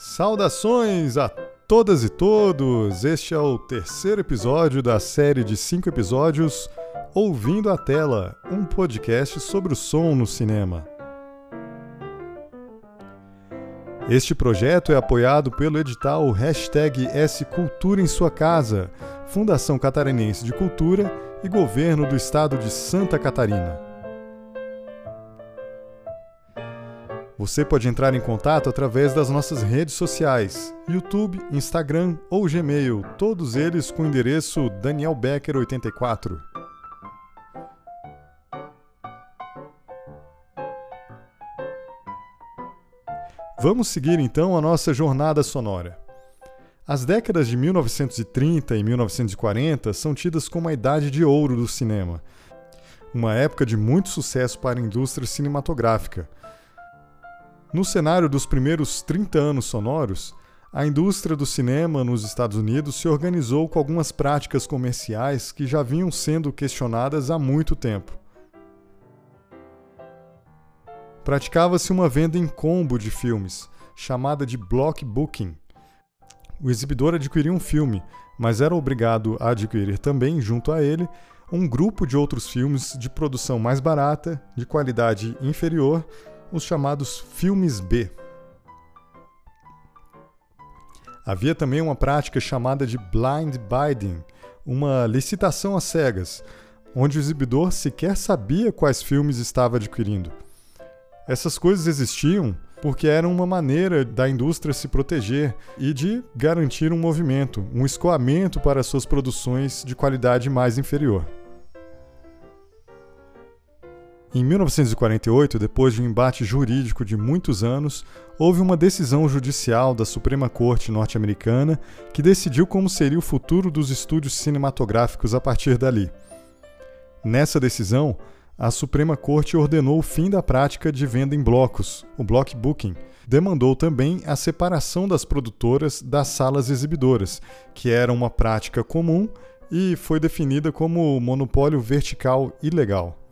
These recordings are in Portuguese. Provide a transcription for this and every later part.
Saudações a todas e todos! Este é o terceiro episódio da série de cinco episódios Ouvindo a Tela, um podcast sobre o som no cinema. Este projeto é apoiado pelo edital Hashtag Cultura em Sua Casa, Fundação Catarinense de Cultura e Governo do Estado de Santa Catarina. Você pode entrar em contato através das nossas redes sociais, YouTube, Instagram ou Gmail, todos eles com o endereço danielbecker84. Vamos seguir então a nossa jornada sonora. As décadas de 1930 e 1940 são tidas como a idade de ouro do cinema, uma época de muito sucesso para a indústria cinematográfica no cenário dos primeiros 30 anos sonoros, a indústria do cinema nos Estados Unidos se organizou com algumas práticas comerciais que já vinham sendo questionadas há muito tempo. Praticava-se uma venda em combo de filmes, chamada de block booking. O exibidor adquiria um filme, mas era obrigado a adquirir também, junto a ele, um grupo de outros filmes de produção mais barata, de qualidade inferior os chamados filmes B. Havia também uma prática chamada de blind bidding, uma licitação às cegas, onde o exibidor sequer sabia quais filmes estava adquirindo. Essas coisas existiam porque eram uma maneira da indústria se proteger e de garantir um movimento, um escoamento para suas produções de qualidade mais inferior. Em 1948, depois de um embate jurídico de muitos anos, houve uma decisão judicial da Suprema Corte norte-americana que decidiu como seria o futuro dos estúdios cinematográficos a partir dali. Nessa decisão, a Suprema Corte ordenou o fim da prática de venda em blocos, o block booking. Demandou também a separação das produtoras das salas exibidoras, que era uma prática comum e foi definida como monopólio vertical ilegal.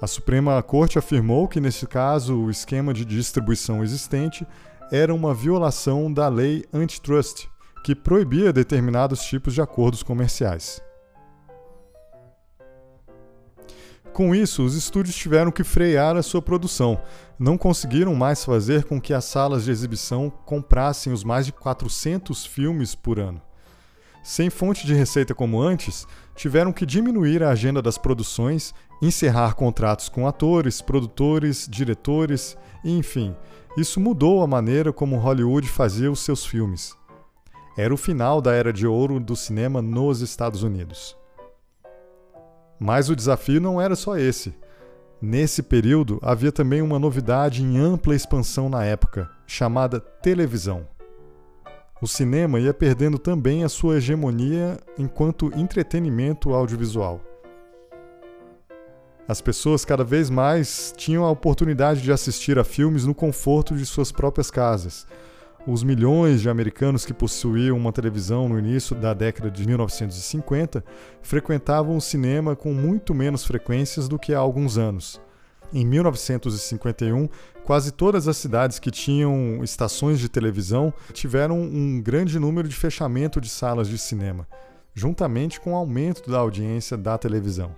A Suprema Corte afirmou que, nesse caso, o esquema de distribuição existente era uma violação da lei antitrust, que proibia determinados tipos de acordos comerciais. Com isso, os estúdios tiveram que frear a sua produção. Não conseguiram mais fazer com que as salas de exibição comprassem os mais de 400 filmes por ano. Sem fonte de receita como antes, tiveram que diminuir a agenda das produções encerrar contratos com atores, produtores, diretores, enfim, isso mudou a maneira como Hollywood fazia os seus filmes. Era o final da era de ouro do cinema nos Estados Unidos. Mas o desafio não era só esse. Nesse período havia também uma novidade em ampla expansão na época, chamada televisão. O cinema ia perdendo também a sua hegemonia enquanto entretenimento audiovisual. As pessoas cada vez mais tinham a oportunidade de assistir a filmes no conforto de suas próprias casas. Os milhões de americanos que possuíam uma televisão no início da década de 1950 frequentavam o cinema com muito menos frequências do que há alguns anos. Em 1951, quase todas as cidades que tinham estações de televisão tiveram um grande número de fechamento de salas de cinema, juntamente com o aumento da audiência da televisão.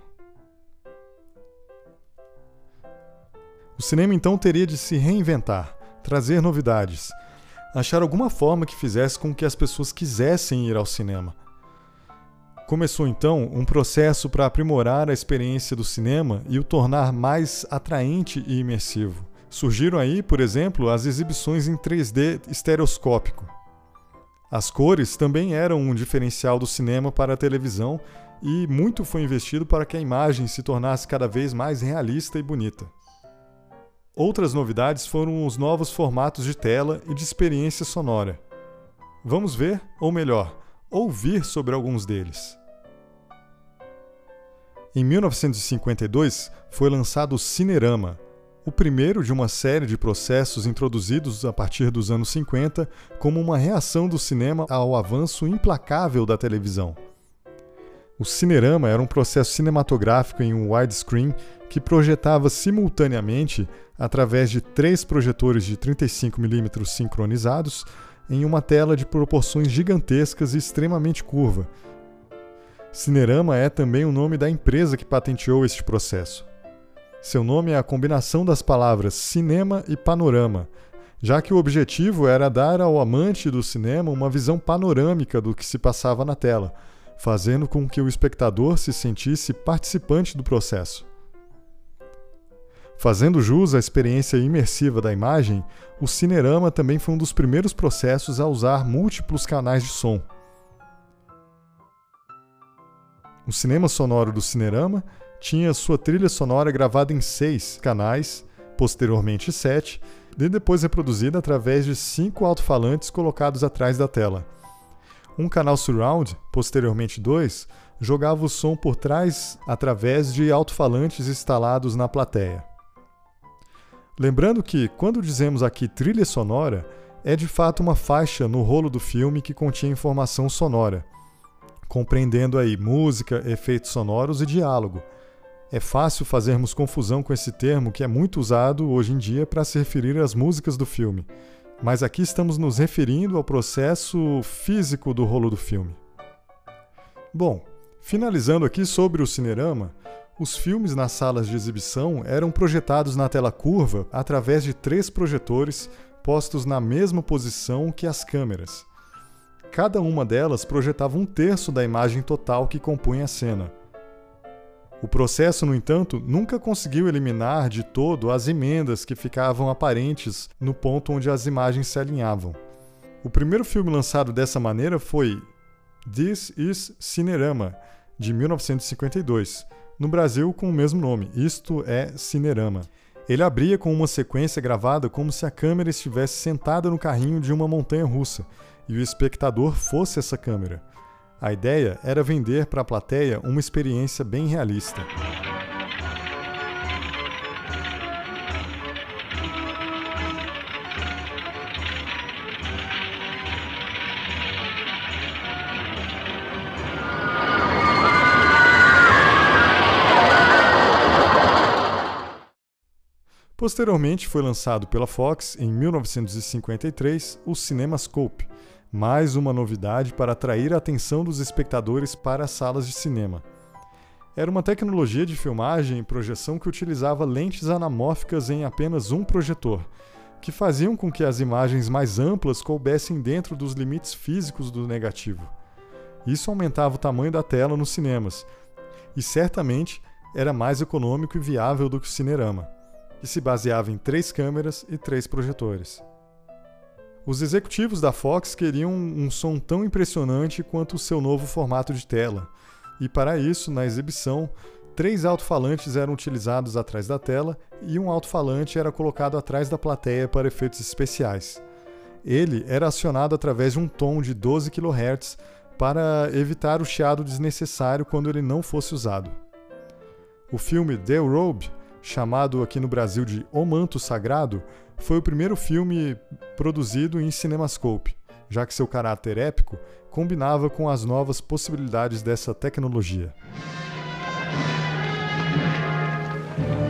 O cinema então teria de se reinventar, trazer novidades, achar alguma forma que fizesse com que as pessoas quisessem ir ao cinema. Começou então um processo para aprimorar a experiência do cinema e o tornar mais atraente e imersivo. Surgiram aí, por exemplo, as exibições em 3D estereoscópico. As cores também eram um diferencial do cinema para a televisão e muito foi investido para que a imagem se tornasse cada vez mais realista e bonita. Outras novidades foram os novos formatos de tela e de experiência sonora. Vamos ver, ou melhor, ouvir sobre alguns deles. Em 1952 foi lançado o Cinerama, o primeiro de uma série de processos introduzidos a partir dos anos 50 como uma reação do cinema ao avanço implacável da televisão. O cinerama era um processo cinematográfico em um widescreen que projetava simultaneamente, através de três projetores de 35mm sincronizados, em uma tela de proporções gigantescas e extremamente curva. Cinerama é também o nome da empresa que patenteou este processo. Seu nome é a combinação das palavras cinema e panorama, já que o objetivo era dar ao amante do cinema uma visão panorâmica do que se passava na tela, fazendo com que o espectador se sentisse participante do processo. Fazendo jus à experiência imersiva da imagem, o Cinerama também foi um dos primeiros processos a usar múltiplos canais de som. O cinema sonoro do Cinerama tinha sua trilha sonora gravada em seis canais, posteriormente sete, e depois reproduzida através de cinco alto-falantes colocados atrás da tela. Um canal surround, posteriormente dois, jogava o som por trás através de alto-falantes instalados na plateia. Lembrando que, quando dizemos aqui trilha sonora, é de fato uma faixa no rolo do filme que continha informação sonora, compreendendo aí música, efeitos sonoros e diálogo. É fácil fazermos confusão com esse termo que é muito usado hoje em dia para se referir às músicas do filme, mas aqui estamos nos referindo ao processo físico do rolo do filme. Bom, finalizando aqui sobre o cinerama, os filmes nas salas de exibição eram projetados na tela curva através de três projetores postos na mesma posição que as câmeras. Cada uma delas projetava um terço da imagem total que compunha a cena. O processo, no entanto, nunca conseguiu eliminar de todo as emendas que ficavam aparentes no ponto onde as imagens se alinhavam. O primeiro filme lançado dessa maneira foi This is Cinerama, de 1952 no Brasil com o mesmo nome, isto é Cinerama. Ele abria com uma sequência gravada como se a câmera estivesse sentada no carrinho de uma montanha russa e o espectador fosse essa câmera. A ideia era vender para a plateia uma experiência bem realista. Posteriormente foi lançado pela Fox, em 1953, o CinemaScope, mais uma novidade para atrair a atenção dos espectadores para as salas de cinema. Era uma tecnologia de filmagem e projeção que utilizava lentes anamórficas em apenas um projetor, que faziam com que as imagens mais amplas coubessem dentro dos limites físicos do negativo. Isso aumentava o tamanho da tela nos cinemas, e certamente era mais econômico e viável do que o cinerama que se baseava em três câmeras e três projetores. Os executivos da Fox queriam um som tão impressionante quanto o seu novo formato de tela, e para isso, na exibição, três alto-falantes eram utilizados atrás da tela e um alto-falante era colocado atrás da plateia para efeitos especiais. Ele era acionado através de um tom de 12 kHz para evitar o chiado desnecessário quando ele não fosse usado. O filme The Robe chamado aqui no Brasil de O Manto Sagrado, foi o primeiro filme produzido em CinemaScope, já que seu caráter épico combinava com as novas possibilidades dessa tecnologia.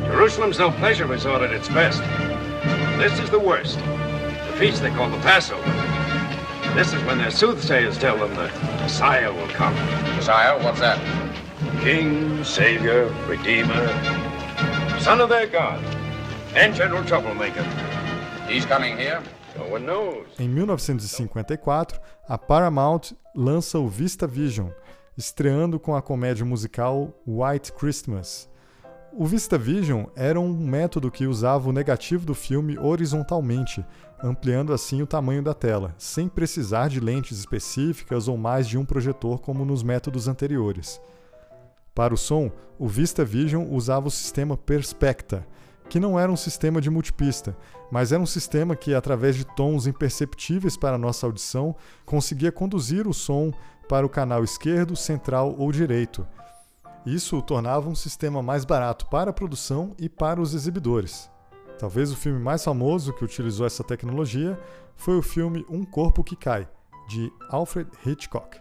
Jerusalem's no pleasure resort at its best. This is the worst. The feast they call the Passover. This is when their soothsayers tell them the Messiah will come. Messiah? What's that? King, Savior, Redeemer, son of their God, and general troublemaker. He's coming here. No one knows. Em 1954, a Paramount lança o Vista Vision, estreando com a comédia musical White Christmas. O Vista Vision era um método que usava o negativo do filme horizontalmente, ampliando assim o tamanho da tela, sem precisar de lentes específicas ou mais de um projetor como nos métodos anteriores. Para o som, o Vista Vision usava o sistema Perspecta, que não era um sistema de multipista, mas era um sistema que, através de tons imperceptíveis para nossa audição, conseguia conduzir o som para o canal esquerdo, central ou direito. Isso o tornava um sistema mais barato para a produção e para os exibidores. Talvez o filme mais famoso que utilizou essa tecnologia foi o filme Um Corpo que Cai, de Alfred Hitchcock.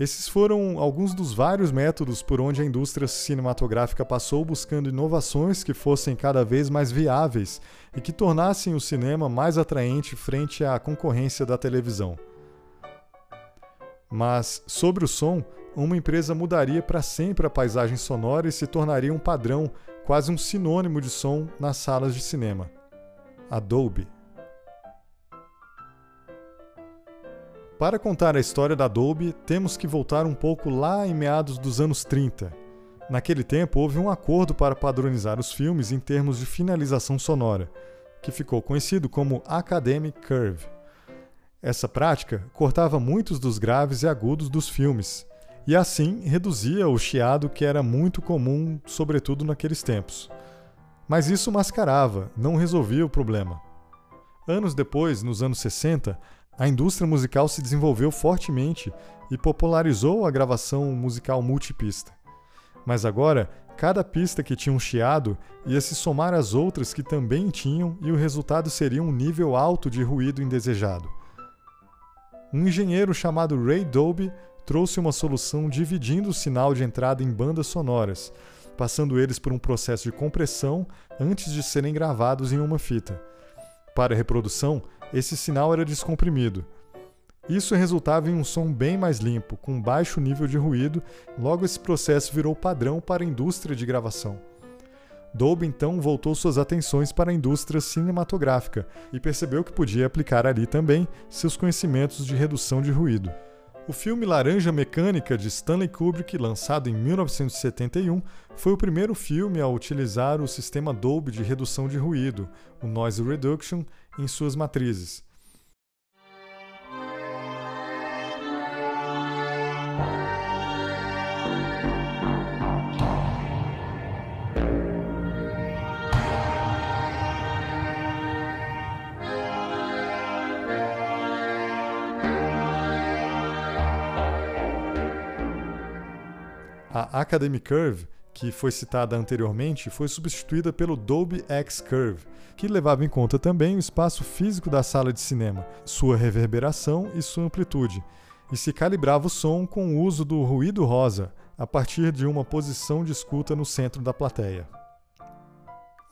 Esses foram alguns dos vários métodos por onde a indústria cinematográfica passou buscando inovações que fossem cada vez mais viáveis e que tornassem o cinema mais atraente frente à concorrência da televisão. Mas, sobre o som, uma empresa mudaria para sempre a paisagem sonora e se tornaria um padrão, quase um sinônimo de som nas salas de cinema. Adobe. Para contar a história da Adobe, temos que voltar um pouco lá em meados dos anos 30. Naquele tempo, houve um acordo para padronizar os filmes em termos de finalização sonora, que ficou conhecido como Academic Curve. Essa prática cortava muitos dos graves e agudos dos filmes, e assim reduzia o chiado que era muito comum, sobretudo naqueles tempos. Mas isso mascarava, não resolvia o problema. Anos depois, nos anos 60, a indústria musical se desenvolveu fortemente e popularizou a gravação musical multipista. Mas agora, cada pista que tinha um chiado ia se somar às outras que também tinham e o resultado seria um nível alto de ruído indesejado. Um engenheiro chamado Ray Dolby trouxe uma solução dividindo o sinal de entrada em bandas sonoras, passando eles por um processo de compressão antes de serem gravados em uma fita. Para reprodução, esse sinal era descomprimido. Isso resultava em um som bem mais limpo, com baixo nível de ruído, logo esse processo virou padrão para a indústria de gravação. Dolby então voltou suas atenções para a indústria cinematográfica e percebeu que podia aplicar ali também seus conhecimentos de redução de ruído. O filme Laranja Mecânica de Stanley Kubrick, lançado em 1971, foi o primeiro filme a utilizar o sistema Dolby de redução de ruído, o Noise Reduction, em suas matrizes. A Academy Curve, que foi citada anteriormente, foi substituída pelo Dolby X Curve, que levava em conta também o espaço físico da sala de cinema, sua reverberação e sua amplitude, e se calibrava o som com o uso do ruído rosa, a partir de uma posição de escuta no centro da plateia.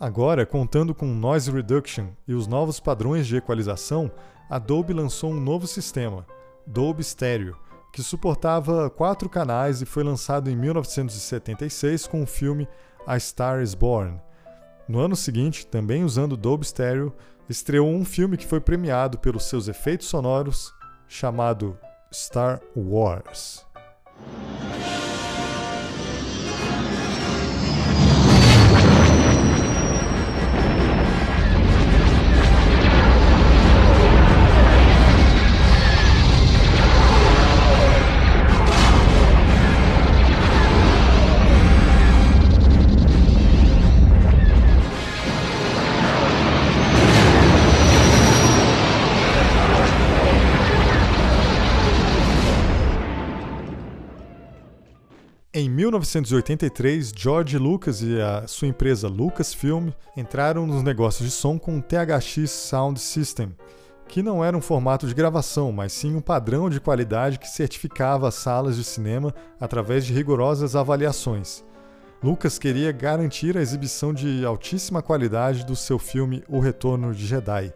Agora, contando com Noise Reduction e os novos padrões de equalização, a Dolby lançou um novo sistema, Dolby Stereo, que suportava quatro canais e foi lançado em 1976 com o filme A Star is Born. No ano seguinte, também usando Dolby Stereo, estreou um filme que foi premiado pelos seus efeitos sonoros, chamado Star Wars. 1983, George Lucas e a sua empresa Lucasfilm entraram nos negócios de som com o THX Sound System, que não era um formato de gravação, mas sim um padrão de qualidade que certificava as salas de cinema através de rigorosas avaliações. Lucas queria garantir a exibição de altíssima qualidade do seu filme O Retorno de Jedi.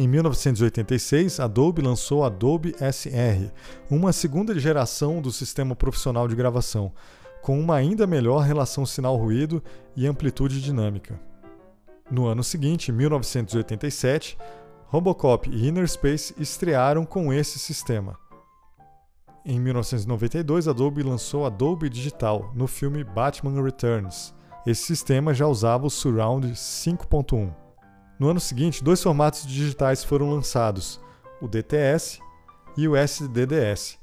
Em 1986, Adobe lançou Adobe SR, uma segunda geração do sistema profissional de gravação, com uma ainda melhor relação sinal-ruído e amplitude dinâmica. No ano seguinte, 1987, Robocop e Inner Space estrearam com esse sistema. Em 1992, Adobe lançou Adobe Digital no filme Batman Returns. Esse sistema já usava o Surround 5.1. No ano seguinte, dois formatos digitais foram lançados, o DTS e o SDDS.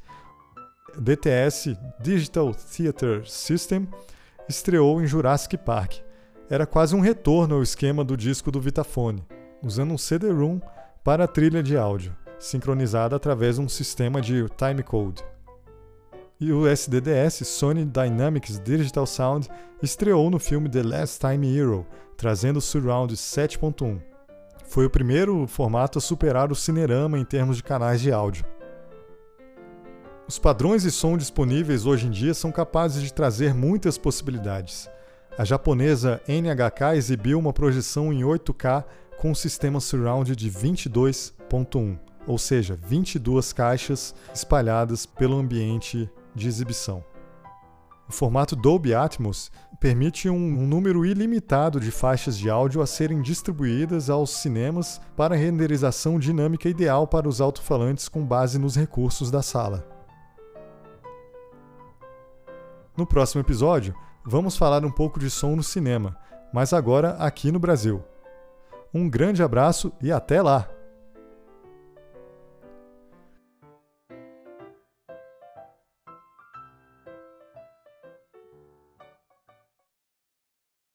DTS Digital Theater System estreou em Jurassic Park. Era quase um retorno ao esquema do disco do Vitafone, usando um CD-ROM para a trilha de áudio, sincronizada através de um sistema de timecode. E o SDDS Sony Dynamics Digital Sound estreou no filme The Last Time Hero, trazendo o Surround 7.1. Foi o primeiro formato a superar o Cinerama em termos de canais de áudio. Os padrões de som disponíveis hoje em dia são capazes de trazer muitas possibilidades. A japonesa NHK exibiu uma projeção em 8K com um sistema surround de 22.1, ou seja, 22 caixas espalhadas pelo ambiente de exibição. O formato Dolby Atmos permite um, número ilimitado de faixas de áudio a serem distribuídas aos cinemas para renderização dinâmica ideal para os alto-falantes com base nos recursos da sala. No próximo episódio, vamos falar um pouco de som no cinema, mas agora aqui no Brasil. Um grande abraço e até lá!